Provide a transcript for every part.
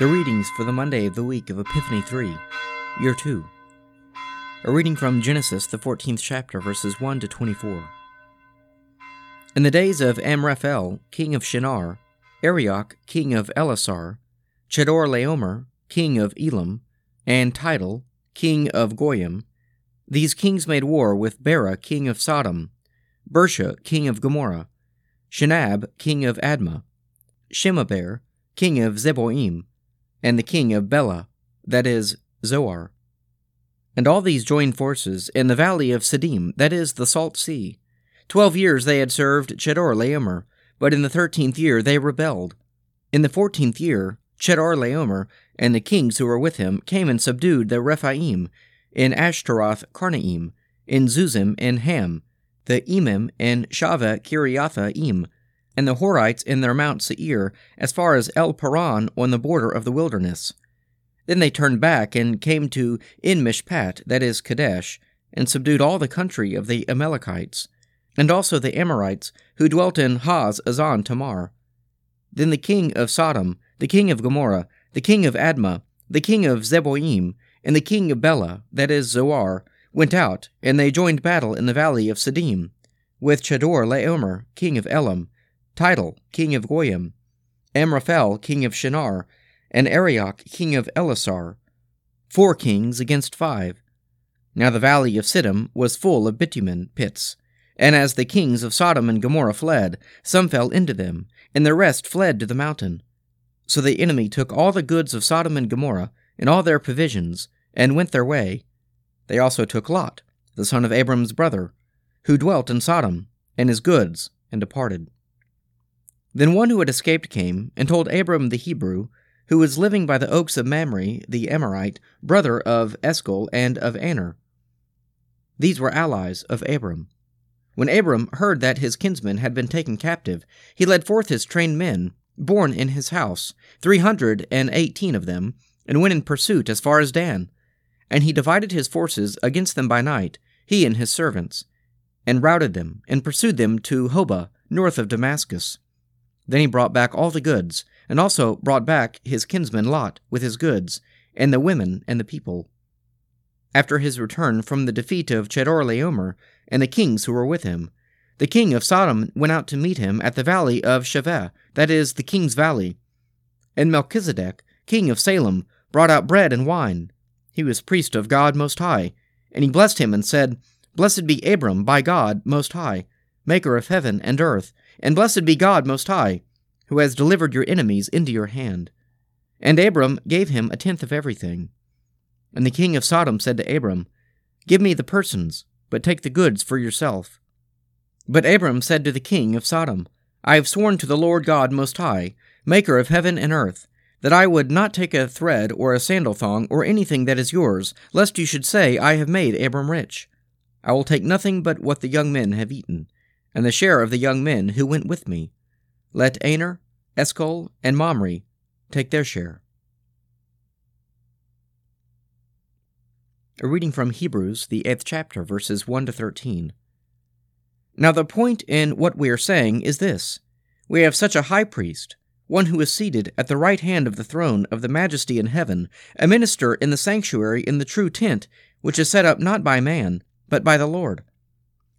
The readings for the Monday of the week of Epiphany 3, Year 2. A reading from Genesis, the 14th chapter, verses 1 to 24. In the days of Amraphel, king of Shinar, Arioch, king of Ellasar, Chedorlaomer, king of Elam, and Tidal, king of Goyim, these kings made war with Bera, king of Sodom, Birsha, king of Gomorrah, Shinab, king of Admah, Shemeber, king of Zeboiim, and the king of Bela, that is, Zoar. And all these joined forces in the valley of Siddim, that is, the Salt Sea. Twelve years they had served Chedorlaomer, but in the thirteenth year they rebelled. In the fourteenth year, Chedorlaomer and the kings who were with him came and subdued the Rephaim in Ashteroth Karnaim, in Zuzim and Ham, the Emim and Shaveh Kiriathaim, and the Horites in their Mount Seir, as far as El Paran on the border of the wilderness. Then they turned back and came to En Mishpat, that is Kadesh, and subdued all the country of the Amalekites, and also the Amorites, who dwelt in Hazazon Tamar. Then the king of Sodom, the king of Gomorrah, the king of Admah, the king of Zeboiim, and the king of Bela, that is Zoar, went out, and they joined battle in the valley of Siddim, with Chedorlaomer, king of Elam, Tidal, king of Goyim, Amraphel, king of Shinar, and Arioch, king of Ellasar, four kings against five. Now the valley of Siddim was full of bitumen pits, and as the kings of Sodom and Gomorrah fled, some fell into them, and the rest fled to the mountain. So the enemy took all the goods of Sodom and Gomorrah, and all their provisions, and went their way. They also took Lot, the son of Abram's brother, who dwelt in Sodom, and his goods, and departed. Then one who had escaped came and told Abram the Hebrew, who was living by the oaks of Mamre the Amorite, brother of Eshcol and of Aner. These were allies of Abram. When Abram heard that his kinsman had been taken captive, he led forth his trained men, born in his house, three hundred and eighteen of them, and went in pursuit as far as Dan. And he divided his forces against them by night, he and his servants, and routed them, and pursued them to Hobah, north of Damascus. Then he brought back all the goods, and also brought back his kinsman Lot with his goods, and the women and the people. After his return from the defeat of Chedorlaomer and the kings who were with him, the king of Sodom went out to meet him at the valley of Shaveh, that is, the king's valley. And Melchizedek, king of Salem, brought out bread and wine. He was priest of God Most High, and he blessed him and said, Blessed be Abram by God Most High, maker of heaven and earth, and blessed be God Most High, who has delivered your enemies into your hand. And Abram gave him a tenth of everything. And the king of Sodom said to Abram, Give me the persons, but take the goods for yourself. But Abram said to the king of Sodom, I have sworn to the Lord God Most High, maker of heaven and earth, that I would not take a thread or a sandal thong or anything that is yours, lest you should say, I have made Abram rich. I will take nothing but what the young men have eaten, and the share of the young men who went with me. Let Aner, Eshcol, and Mamre take their share. A reading from Hebrews, the eighth chapter, verses 1 to 13. Now, the point in what we are saying is this We have such a high priest, one who is seated at the right hand of the throne of the majesty in heaven, a minister in the sanctuary in the true tent, which is set up not by man, but by the Lord.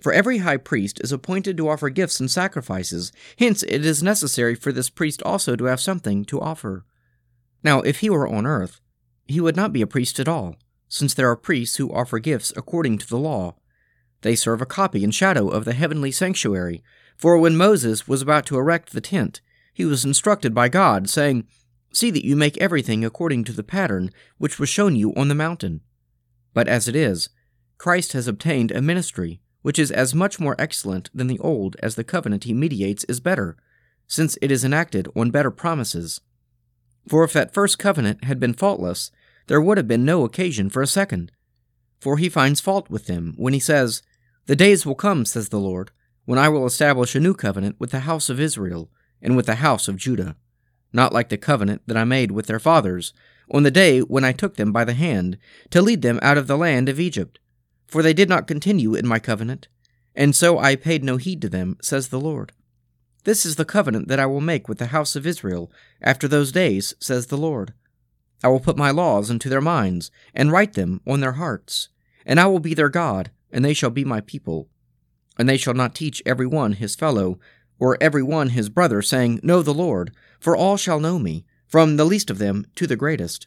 For every high priest is appointed to offer gifts and sacrifices, hence it is necessary for this priest also to have something to offer. Now, if he were on earth, he would not be a priest at all, since there are priests who offer gifts according to the law. They serve a copy and shadow of the heavenly sanctuary, for when Moses was about to erect the tent, he was instructed by God, saying, See that you make everything according to the pattern which was shown you on the mountain. But as it is, Christ has obtained a ministry which is as much more excellent than the old as the covenant he mediates is better, since it is enacted on better promises. For if that first covenant had been faultless, there would have been no occasion for a second. For he finds fault with them when he says, The days will come, says the Lord, when I will establish a new covenant with the house of Israel and with the house of Judah, not like the covenant that I made with their fathers on the day when I took them by the hand to lead them out of the land of Egypt for they did not continue in my covenant, and so I paid no heed to them, says the Lord. This is the covenant that I will make with the house of Israel after those days, says the Lord. I will put my laws into their minds, and write them on their hearts. And I will be their God, and they shall be my people. And they shall not teach every one his fellow, or every one his brother, saying, Know the Lord, for all shall know me, from the least of them to the greatest.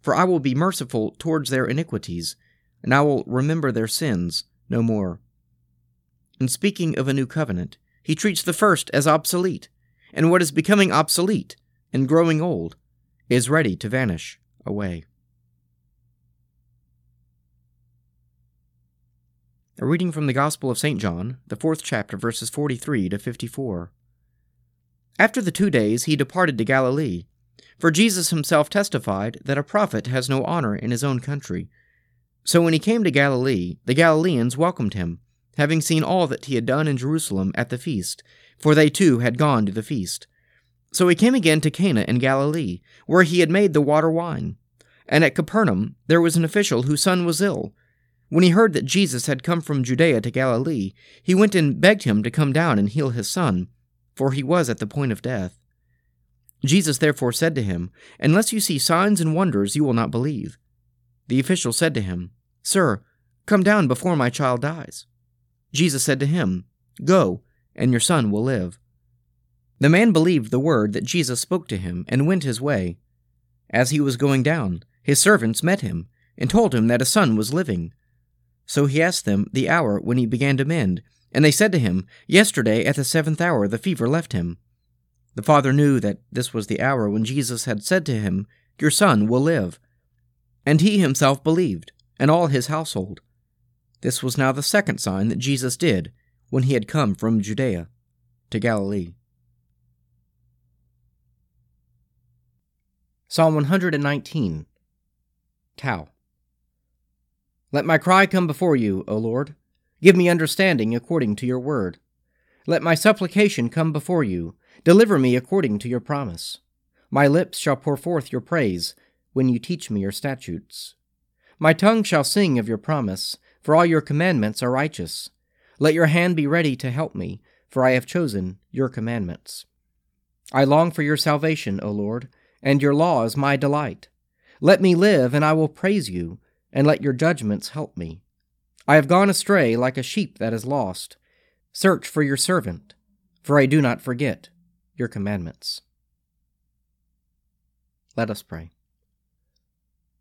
For I will be merciful towards their iniquities, and I will remember their sins no more. In speaking of a new covenant, he treats the first as obsolete, and what is becoming obsolete and growing old is ready to vanish away. A reading from the Gospel of St. John, the fourth chapter, verses 43 to 54. After the two days, he departed to Galilee, for Jesus himself testified that a prophet has no honor in his own country. So when he came to Galilee, the Galileans welcomed him, having seen all that he had done in Jerusalem at the feast, for they too had gone to the feast. So he came again to Cana in Galilee, where he had made the water wine. And at Capernaum there was an official whose son was ill. When he heard that Jesus had come from Judea to Galilee, he went and begged him to come down and heal his son, for he was at the point of death. Jesus therefore said to him, Unless you see signs and wonders, you will not believe. The official said to him, Sir, come down before my child dies. Jesus said to him, Go, and your son will live. The man believed the word that Jesus spoke to him and went his way. As he was going down, his servants met him and told him that a son was living. So he asked them the hour when he began to mend, and they said to him, Yesterday at the seventh hour the fever left him. The father knew that this was the hour when Jesus had said to him, Your son will live. And he himself believed, and all his household. This was now the second sign that Jesus did when he had come from Judea to Galilee. Psalm 119 Tau. Let my cry come before you, O Lord. Give me understanding according to your word. Let my supplication come before you. Deliver me according to your promise. My lips shall pour forth your praise when you teach me your statutes. My tongue shall sing of your promise, for all your commandments are righteous. Let your hand be ready to help me, for I have chosen your commandments. I long for your salvation, O Lord and your law is my delight. Let me live, and I will praise you, and let your judgments help me. I have gone astray like a sheep that is lost. Search for your servant, for I do not forget your commandments. Let us pray.